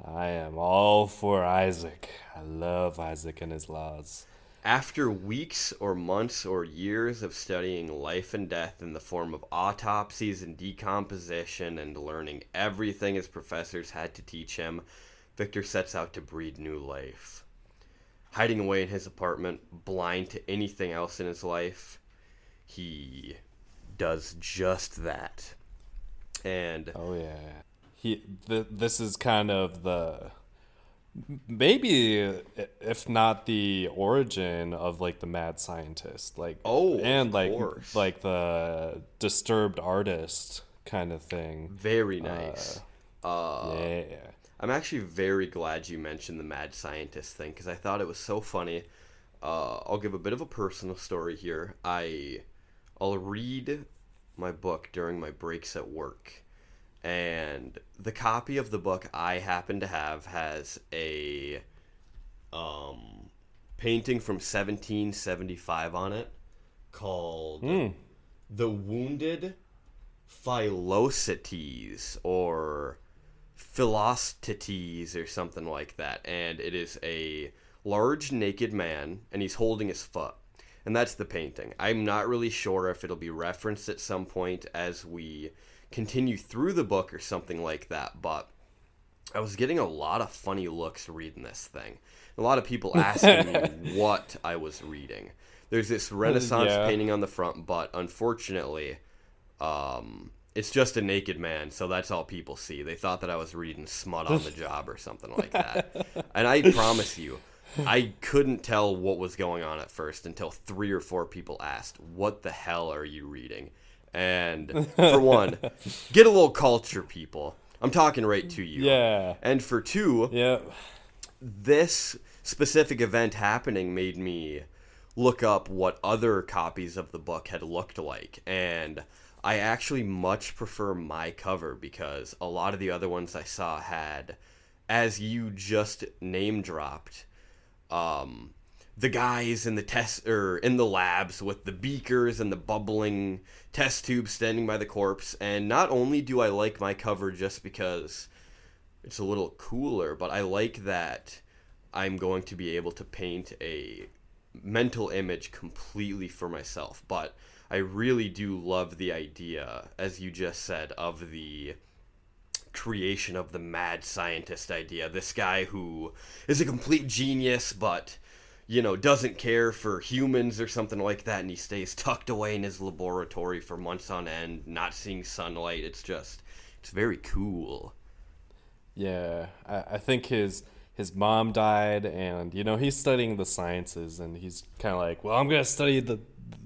[SPEAKER 3] I am all for Isaac. I love Isaac and his laws.
[SPEAKER 2] After weeks or months or years of studying life and death in the form of autopsies and decomposition and learning everything his professors had to teach him, Victor sets out to breed new life. Hiding away in his apartment, blind to anything else in his life, he does just that. And
[SPEAKER 3] Oh yeah. He th- this is kind of the maybe if not the origin of like the mad scientist like
[SPEAKER 2] Oh, of
[SPEAKER 3] and like
[SPEAKER 2] course.
[SPEAKER 3] like the disturbed artist kind of thing
[SPEAKER 2] very nice. Uh,
[SPEAKER 3] yeah
[SPEAKER 2] I'm actually very glad you mentioned the mad scientist thing because I thought it was so funny. Uh, I'll give a bit of a personal story here. I, I'll read my book during my breaks at work, and the copy of the book I happen to have has a, um, painting from 1775 on it, called
[SPEAKER 3] Hmm.
[SPEAKER 2] The Wounded Philocites or Philostites or something like that. And it is a large naked man and he's holding his foot. And that's the painting. I'm not really sure if it'll be referenced at some point as we continue through the book or something like that, but I was getting a lot of funny looks reading this thing. A lot of people asking me what I was reading. There's this Renaissance
[SPEAKER 3] Yeah.
[SPEAKER 2] painting on the front, but unfortunately, um, it's just a naked man, so that's all people see. They thought that I was reading smut on the job or something like that. And I promise you, I couldn't tell what was going on at first until three or four people asked, What the hell are you reading? And for one, get a little culture, people. I'm talking right to you.
[SPEAKER 3] Yeah.
[SPEAKER 2] And for two,
[SPEAKER 3] Yeah.
[SPEAKER 2] this specific event happening made me look up what other copies of the book had looked like and I actually much prefer my cover because a lot of the other ones I saw had as you just name dropped um the guys in the test or in the labs with the beakers and the bubbling test tubes standing by the corpse and not only do I like my cover just because it's a little cooler, but I like that I'm going to be able to paint a mental image completely for myself. But I really do love the idea, as you just said, of the creation of the mad scientist idea. This guy who is a complete genius, but you know, doesn't care for humans or something like that, and he stays tucked away in his laboratory for months on end, not seeing sunlight. It's just, it's very cool.
[SPEAKER 3] Yeah, I, I think his his mom died, and you know he's studying the sciences, and he's kind of like, well, I'm gonna study the,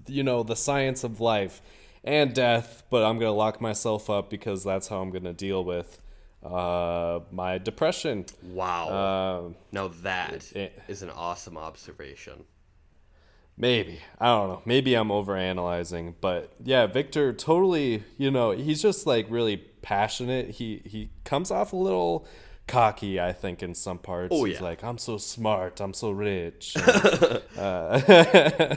[SPEAKER 3] you know, the science of life and death, but I'm gonna lock myself up because that's how I'm gonna deal with uh, my depression.
[SPEAKER 2] Wow.
[SPEAKER 3] Um,
[SPEAKER 2] now that
[SPEAKER 3] it-
[SPEAKER 2] is an awesome observation.
[SPEAKER 3] Maybe. I don't know. Maybe I'm overanalyzing, but yeah, Victor totally, you know, he's just like really passionate. He he comes off a little cocky, I think, in some parts.
[SPEAKER 2] Oh,
[SPEAKER 3] he's
[SPEAKER 2] yeah.
[SPEAKER 3] like, I'm so smart, I'm so rich. And, uh,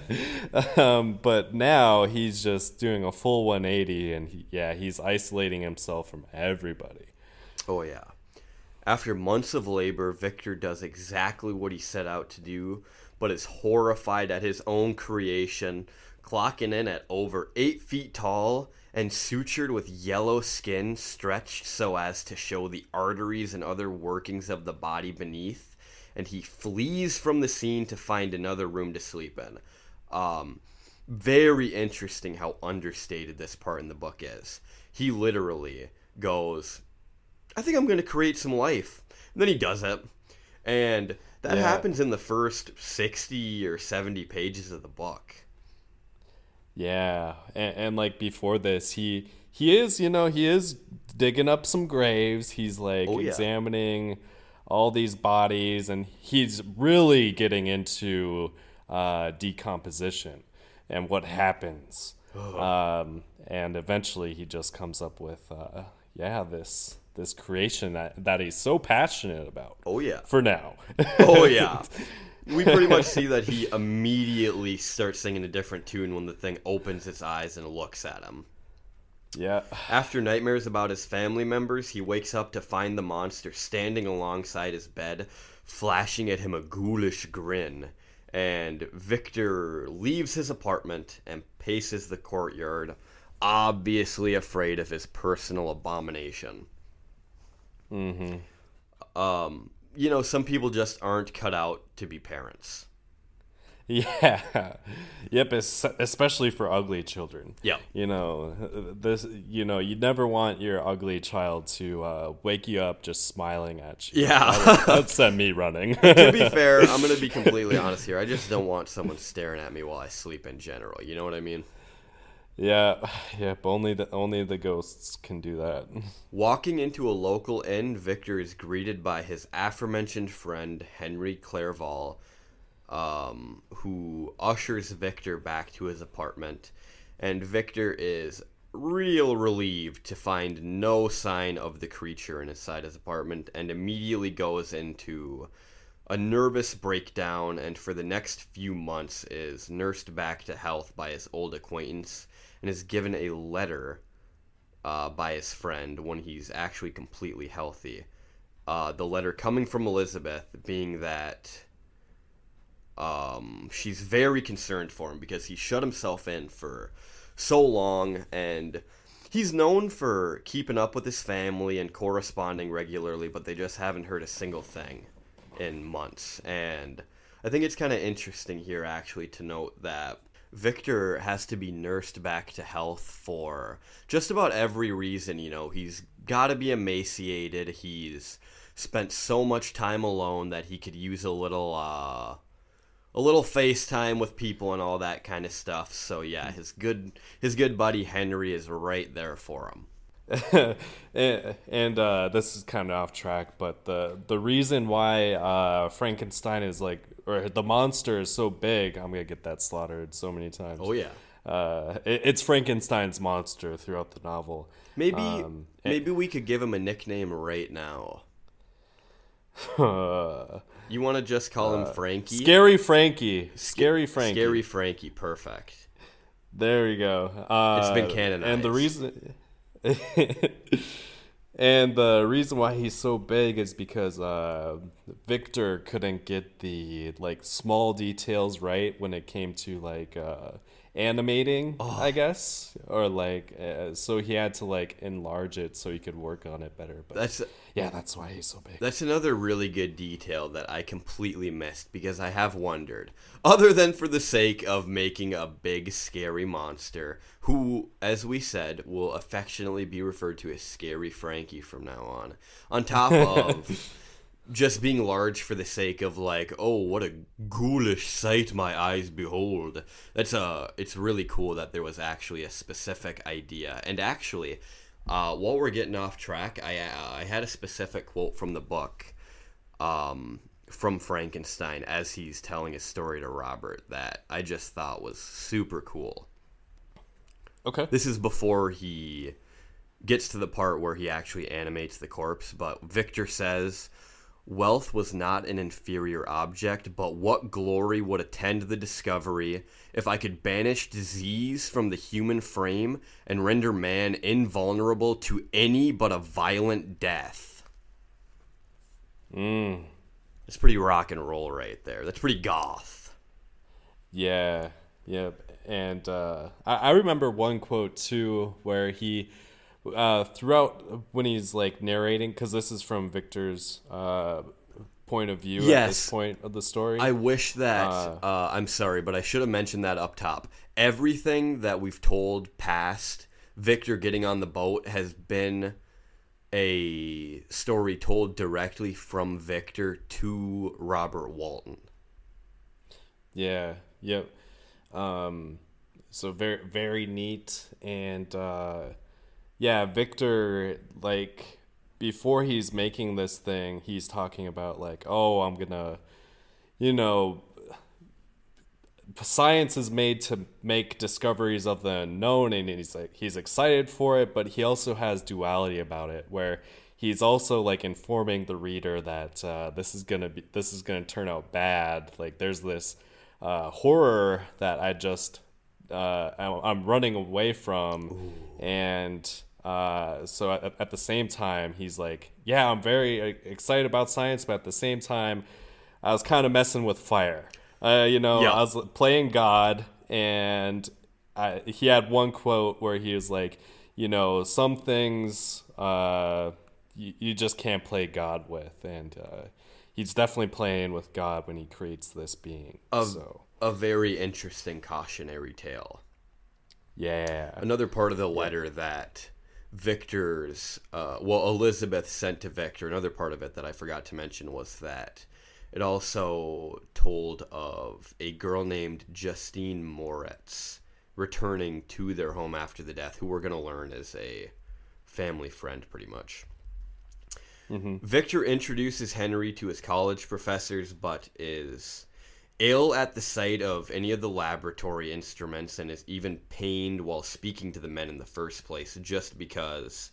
[SPEAKER 3] um, but now he's just doing a full 180 and he, yeah, he's isolating himself from everybody.
[SPEAKER 2] Oh, yeah. After months of labor, Victor does exactly what he set out to do, but is horrified at his own creation, clocking in at over eight feet tall and sutured with yellow skin stretched so as to show the arteries and other workings of the body beneath. And he flees from the scene to find another room to sleep in. Um, very interesting how understated this part in the book is. He literally goes, I think I'm going to create some life. And then he does it. And that
[SPEAKER 3] Yeah.
[SPEAKER 2] happens in the first 60 or 70 pages of the book.
[SPEAKER 3] Yeah, and, and like before this, he he is you know he is digging up some graves. He's like
[SPEAKER 2] Oh, yeah.
[SPEAKER 3] examining all these bodies, and he's really getting into uh, decomposition and what happens. Um, and eventually, he just comes up with uh, yeah this this creation that, that he's so passionate about.
[SPEAKER 2] Oh, yeah.
[SPEAKER 3] For now.
[SPEAKER 2] Oh, yeah. we pretty much see that he immediately starts singing a different tune when the thing opens its eyes and looks at him.
[SPEAKER 3] yeah.
[SPEAKER 2] After nightmares about his family members, he wakes up to find the monster standing alongside his bed, flashing at him a ghoulish grin. And Victor leaves his apartment and paces the courtyard, obviously afraid of his personal abomination. Mm-hmm. Um, you know, some people just aren't cut out to be parents.
[SPEAKER 3] Yeah. Yep. Especially for ugly children.
[SPEAKER 2] Yep.
[SPEAKER 3] You know, this. You know, you never want your ugly child to uh, wake you up just smiling at you.
[SPEAKER 2] Yeah.
[SPEAKER 3] That would, that'd send me running.
[SPEAKER 2] to be fair, I'm going to be completely honest here. I just don't want someone staring at me while I sleep in general. You know what I mean?
[SPEAKER 3] Yeah. Yep. Only the only the ghosts can do that.
[SPEAKER 2] Walking into a local inn, Victor is greeted by his aforementioned friend, Henry Clerval, um, who ushers Victor back to his apartment. And Victor is real relieved to find no sign of the creature inside his apartment and immediately goes into a nervous breakdown and for the next few months is nursed back to health by his old acquaintance and is given a letter uh, by his friend when he's actually completely healthy. Uh, the letter coming from Elizabeth being that um, she's very concerned for him because he shut himself in for so long and he's known for keeping up with his family and corresponding regularly, but they just haven't heard a single thing in months. And I think it's kind of interesting here, actually, to note that Victor has to be nursed back to health for just about every reason. You know, he's got to be emaciated. He's spent so much time alone that he could use a little, uh, a little FaceTime with people and all that kind of stuff. So yeah, his good his good buddy Henry is right there for him.
[SPEAKER 3] And, and uh, this is kind of off track, but the the reason why uh, Frankenstein is like, or the monster is so big, I'm gonna get that slaughtered so many times.
[SPEAKER 2] Oh yeah,
[SPEAKER 3] uh, it, it's Frankenstein's monster throughout the novel.
[SPEAKER 2] Maybe um, maybe we could give him a nickname right now. you want to just call him uh, Frankie?
[SPEAKER 3] Scary Frankie. Scary Frankie.
[SPEAKER 2] Scary Frankie. Perfect.
[SPEAKER 3] There you go.
[SPEAKER 2] it's been canonized.
[SPEAKER 3] And the reason and the reason why he's so big is because uh, Victor couldn't get the like small details right when it came to like uh, animating, oh. I guess, or like uh, so he had to like enlarge it so he could work on it better. But
[SPEAKER 2] that's
[SPEAKER 3] yeah, that's why he's so big.
[SPEAKER 2] That's another really good detail that I completely missed because I have wondered, other than for the sake of making a big scary monster, who, as we said, will affectionately be referred to as Scary Frankie from now on, on top of just being large for the sake of like, oh, what a ghoulish sight my eyes behold. That's a. it's really cool that there was actually a specific idea. And actually, uh, while we're getting off track, I uh, I had a specific quote from the book, um, from Frankenstein as he's telling his story to Robert that I just thought was super cool.
[SPEAKER 3] Okay.
[SPEAKER 2] This is before he gets to the part where he actually animates the corpse, but Victor says Wealth was not an inferior object, but what glory would attend the discovery if I could banish disease from the human frame and render man invulnerable to any but a violent death?
[SPEAKER 3] Mm.
[SPEAKER 2] It's pretty rock and roll right there. That's pretty goth.
[SPEAKER 3] Yeah, yep. And uh, I, I remember one quote too where he uh, throughout when he's like narrating, because this is from Victor's uh, point of view yes. at this point of the story.
[SPEAKER 2] I wish that uh, uh, I'm sorry, but I should have mentioned that up top. Everything that we've told past Victor getting on the boat has been a story told directly from Victor to Robert Walton.
[SPEAKER 3] Yeah. Yep. Um, so very very neat and uh, yeah, Victor, like, before he's making this thing, he's talking about, like, oh, I'm gonna, you know, science is made to make discoveries of the unknown, and he's like, he's excited for it, but he also has duality about it, where he's also like informing the reader that uh, this is gonna be this is gonna turn out bad. Like there's this uh, horror that I just uh, I'm running away from, Ooh. and uh, so at, at, the same time, he's like, "Yeah, I'm very uh, excited about science, but at the same time, I was kind of messing with fire. Uh, you know, yeah. I was playing God, and I, he had one quote where he was like, you know, some things uh, you, you just can't play God with, and uh, he's definitely playing with God when he creates this being.
[SPEAKER 2] A,
[SPEAKER 3] so
[SPEAKER 2] a very interesting cautionary tale.
[SPEAKER 3] Yeah.
[SPEAKER 2] Another part of the letter that Victor's, uh, well, Elizabeth sent to Victor. Another part of it that I forgot to mention was that it also told of a girl named Justine Moritz returning to their home after the death, who we're going to learn is a family friend, pretty much.
[SPEAKER 3] Mm-hmm.
[SPEAKER 2] Victor introduces Henry to his college professors, but is ill at the sight of any of the laboratory instruments and is even pained while speaking to the men in the first place just because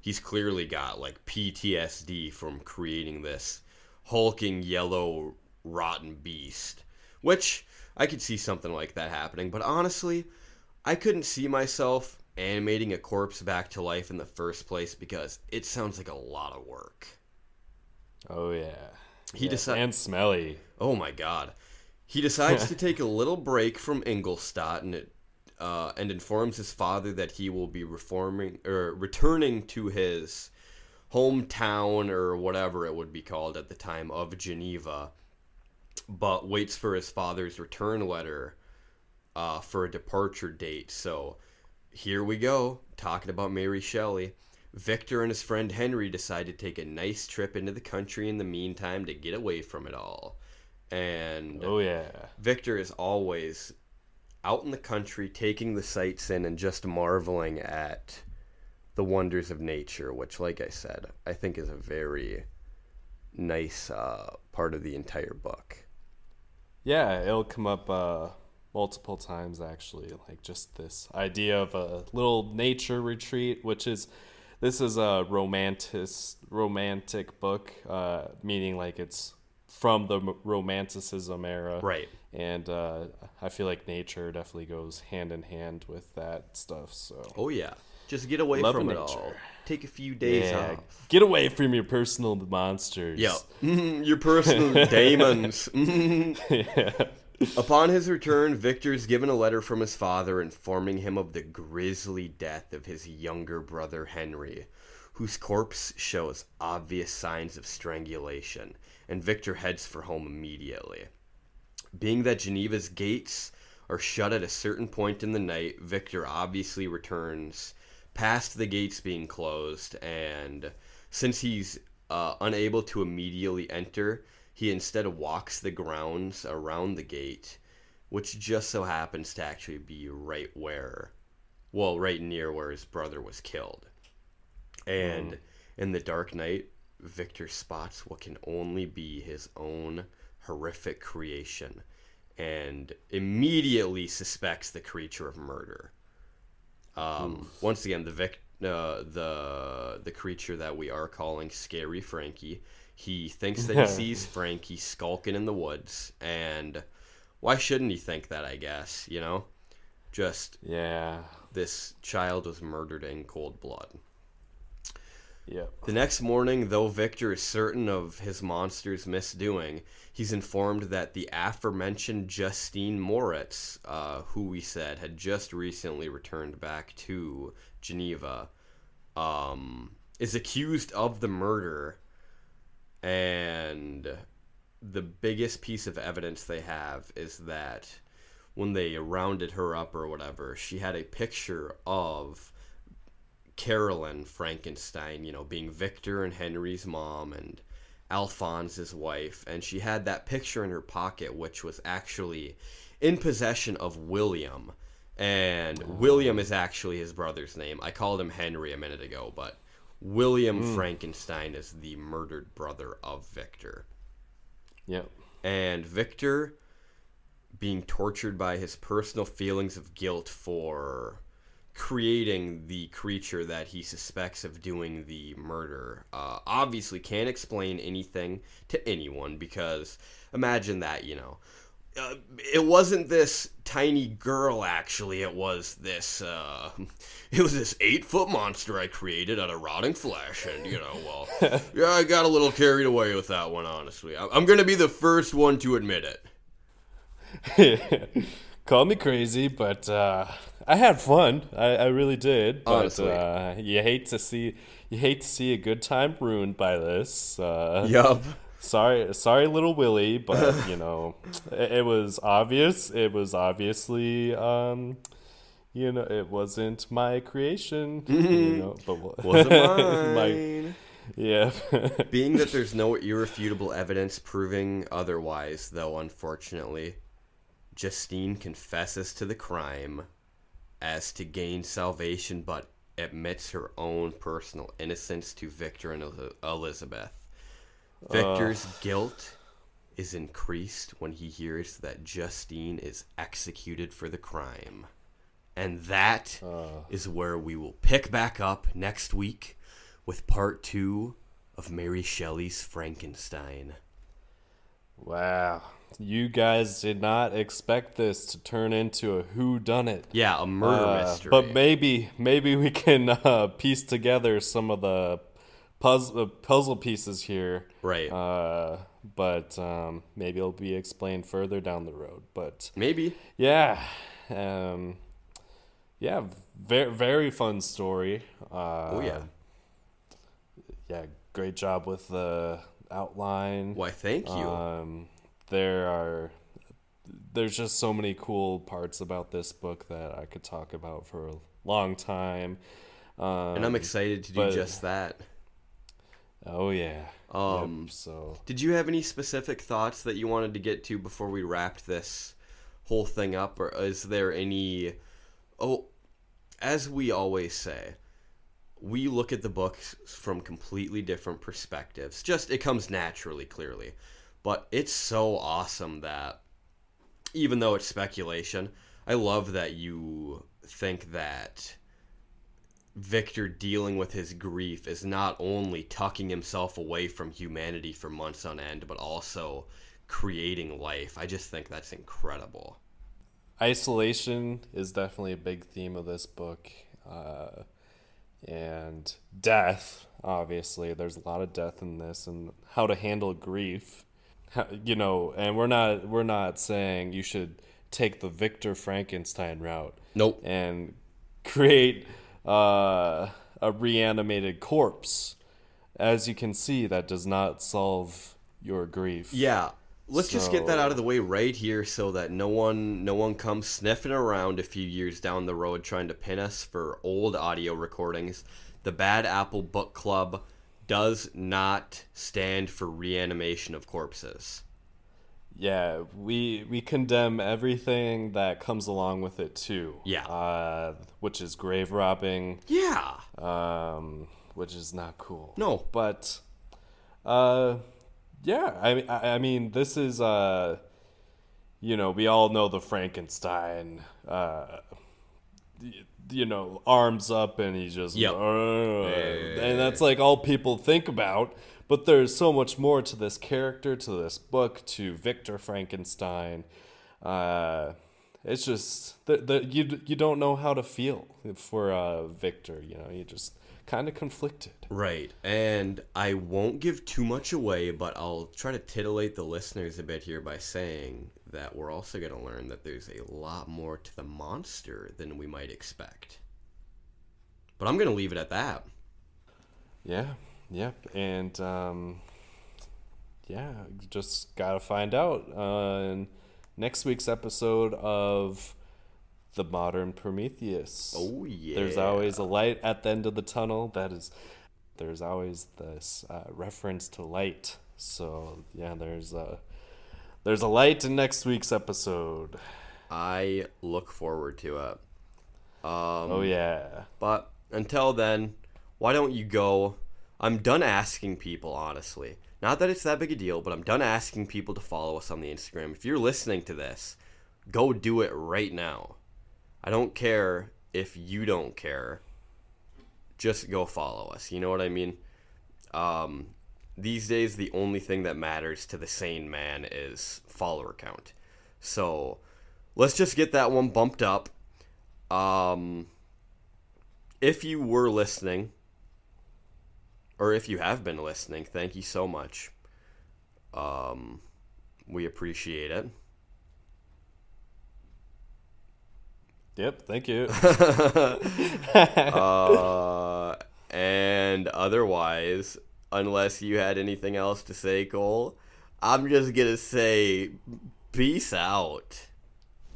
[SPEAKER 2] he's clearly got like PTSD from creating this hulking yellow rotten beast. Which I could see something like that happening, but honestly, I couldn't see myself animating a corpse back to life in the first place because it sounds like a lot of work.
[SPEAKER 3] Oh yeah.
[SPEAKER 2] He
[SPEAKER 3] Yeah,
[SPEAKER 2] decide-
[SPEAKER 3] and smelly.
[SPEAKER 2] Oh my god. He decides to take a little break from Ingolstadt and it, uh, and informs his father that he will be reforming or returning to his hometown or whatever it would be called at the time of Geneva, but waits for his father's return letter uh, for a departure date. So here we go, talking about Mary Shelley. Victor and his friend Henry decide to take a nice trip into the country in the meantime to get away from it all. And
[SPEAKER 3] Oh yeah.
[SPEAKER 2] Victor is always out in the country taking the sights in and just marveling at the wonders of nature, which, like I said, I think is a very nice uh, part of the entire book.
[SPEAKER 3] Yeah, it'll come up uh, multiple times actually. Like just this idea of a little nature retreat, which is this is a romantic romantic book, uh, meaning like it's from the romanticism era,
[SPEAKER 2] Right.
[SPEAKER 3] And uh, I feel like nature definitely goes hand in hand with that stuff. So
[SPEAKER 2] Oh, yeah. Just get away
[SPEAKER 3] Love
[SPEAKER 2] from it
[SPEAKER 3] nature.
[SPEAKER 2] all. Take a few days
[SPEAKER 3] yeah,
[SPEAKER 2] off.
[SPEAKER 3] get away from your personal monsters.
[SPEAKER 2] Yeah. Your personal daemons.
[SPEAKER 3] yeah.
[SPEAKER 2] Upon his return, Victor is given a letter from his father informing him of the grisly death of his younger brother Henry, whose corpse shows obvious signs of strangulation, and Victor heads for home immediately. Being that Geneva's gates are shut at a certain point in the night, Victor obviously returns past the gates being closed, and since he's uh, unable to immediately enter, he instead walks the grounds around the gate, which just so happens to actually be right where, well, right near where his brother was killed. And in the dark night, Victor spots what can only be his own horrific creation and immediately suspects the creature of murder. Um, once again, the vic- uh, the the creature that we are calling Scary Frankie. He thinks that he sees Frankie skulking in the woods, and why shouldn't he think that? I guess you know, just
[SPEAKER 3] Yeah.
[SPEAKER 2] this child was murdered in cold blood.
[SPEAKER 3] Yep.
[SPEAKER 2] The next morning, though Victor is certain of his monster's misdoing, he's informed that the aforementioned Justine Moritz, uh, who we said had just recently returned back to Geneva, um, is accused of the murder. And the biggest piece of evidence they have is that when they rounded her up or whatever, she had a picture of Carolyn Frankenstein, you know, being Victor and Henry's mom and Alphonse's wife, and she had that picture in her pocket, which was actually in possession of William. And oh. William is actually his brother's name. I called him Henry a minute ago, but William hmm. Frankenstein is the murdered brother of Victor.
[SPEAKER 3] Yep.
[SPEAKER 2] And Victor being tortured by his personal feelings of guilt for creating the creature that he suspects of doing the murder. Uh, obviously can't explain anything to anyone because imagine that you know. Uh, it wasn't this tiny girl actually. It was this uh, it was this eight foot monster i created out of rotting flesh and you know well yeah i got a little carried away with that one honestly. I'm gonna be the first one to admit it.
[SPEAKER 3] Call me crazy, but uh, I had fun. I, I really did. But
[SPEAKER 2] Honestly.
[SPEAKER 3] uh, you hate to see you hate to see a good time ruined by this. Uh,
[SPEAKER 2] yup
[SPEAKER 3] Sorry, sorry, little Willie, but you know, it, it was obvious. It was obviously, um, you know, it wasn't my creation. You know, but
[SPEAKER 2] wasn't
[SPEAKER 3] my-
[SPEAKER 2] mine
[SPEAKER 3] yeah.
[SPEAKER 2] Being that there's no irrefutable evidence proving otherwise, though, unfortunately, Justine confesses to the crime as to gain salvation, but admits her own personal innocence to Victor and Elizabeth. Victor's guilt is increased when he hears that Justine is executed for the crime. And that is where we will pick back up next week with part two of Mary Shelley's Frankenstein.
[SPEAKER 3] Wow. You guys did not expect this to turn into a who done it.
[SPEAKER 2] Yeah, a murder
[SPEAKER 3] Uh,
[SPEAKER 2] mystery.
[SPEAKER 3] But maybe maybe we can uh, piece together some of the puzzle uh, puzzle pieces here.
[SPEAKER 2] Right.
[SPEAKER 3] Uh, but um, maybe it'll be explained further down the road. But
[SPEAKER 2] maybe.
[SPEAKER 3] yeah, um, yeah, very very fun story. Uh,
[SPEAKER 2] Oh yeah.
[SPEAKER 3] yeah, great job with the outline.
[SPEAKER 2] Why? Thank you.
[SPEAKER 3] Um, there are there's just so many cool parts about this book that I could talk about for a long time. Um,
[SPEAKER 2] and I'm excited to do
[SPEAKER 3] but-
[SPEAKER 2] just that.
[SPEAKER 3] oh yeah.
[SPEAKER 2] Um,
[SPEAKER 3] Yep, so
[SPEAKER 2] Did you have any specific thoughts that you wanted to get to before we wrapped this whole thing up, or is there any? Oh, as we always say, we look at the books from completely different perspectives. Just it comes naturally, clearly, but it's so awesome that even though it's speculation, I love that you think that Victor dealing with his grief is not only tucking himself away from humanity for months on end, but also creating life. I just think that's incredible.
[SPEAKER 3] isolation is definitely a big theme of this book, uh, and death. Obviously, there's a lot of death in this, and how to handle grief. You know, and we're not we're not saying you should take the Victor Frankenstein route.
[SPEAKER 2] Nope.
[SPEAKER 3] and create uh, a reanimated corpse. As you can see, that does not solve your grief.
[SPEAKER 2] Yeah. Let's just get that out of the way right here so that no one no one comes sniffing around a few years down the road trying to pin us for old audio recordings. The Bad Apple Book Club does not stand for reanimation of corpses.
[SPEAKER 3] Yeah, we we condemn everything that comes along with it too.
[SPEAKER 2] Yeah.
[SPEAKER 3] uh, which is grave robbing,
[SPEAKER 2] Yeah.
[SPEAKER 3] um, which is not cool.
[SPEAKER 2] No.
[SPEAKER 3] but uh, yeah, I mean, I, I mean, this is uh, you know, we all know the Frankenstein, uh, you know, arms up and he's just,
[SPEAKER 2] Yep.
[SPEAKER 3] "Uh," and that's like all people think about. But there's so much more to this character, to this book, to Victor Frankenstein. Uh, it's just the, the you you don't know how to feel for uh, Victor. You know, you just kind of conflicted.
[SPEAKER 2] Right. And I won't give too much away, but I'll try to titillate the listeners a bit here by saying that we're also going to learn that there's a lot more to the monster than we might expect. But I'm going to leave it at that.
[SPEAKER 3] Yeah, yep, and um, yeah, just gotta find out uh, next week's episode of the Modern Prometheus.
[SPEAKER 2] Oh, yeah.
[SPEAKER 3] There's always a light at the end of the tunnel. That is, there's always this uh, reference to light. So yeah, there's a there's a light in next week's episode.
[SPEAKER 2] I look forward to it. Um,
[SPEAKER 3] Oh yeah,
[SPEAKER 2] But until then, why don't you go? I'm done asking people, honestly. Not that it's that big a deal, but I'm done asking people to follow us on the Instagram. If you're listening to this, go do it right now. I don't care if you don't care. Just go follow us. You know what I mean? Um, these days, the only thing that matters to the sane man is follower count. So let's just get that one bumped up. Um, if you were listening, or if you have been listening, thank you so much. Um, we appreciate it.
[SPEAKER 3] yep. Thank you.
[SPEAKER 2] Uh, and otherwise, unless you had anything else to say, Cole, I'm just gonna say peace out.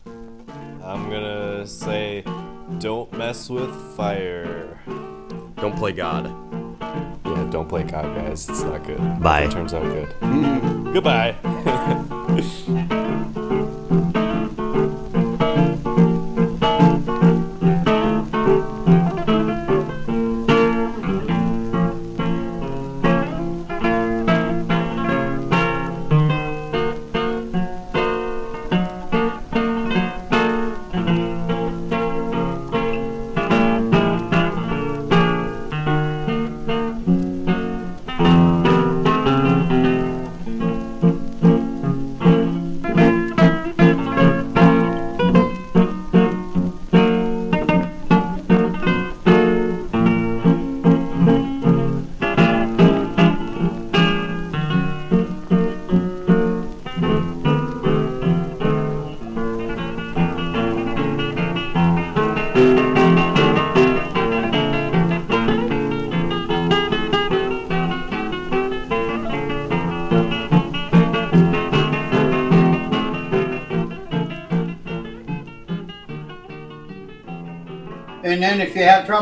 [SPEAKER 3] I'm gonna say, don't mess with fire.
[SPEAKER 2] Don't play God.
[SPEAKER 3] Yeah, don't play God, guys. It's not good.
[SPEAKER 2] Bye.
[SPEAKER 3] It turns out good. Goodbye.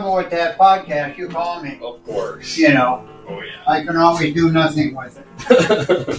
[SPEAKER 4] trouble with that podcast, you call me.
[SPEAKER 2] Of course.
[SPEAKER 4] You know,
[SPEAKER 2] Oh yeah.
[SPEAKER 4] I can always do nothing with it.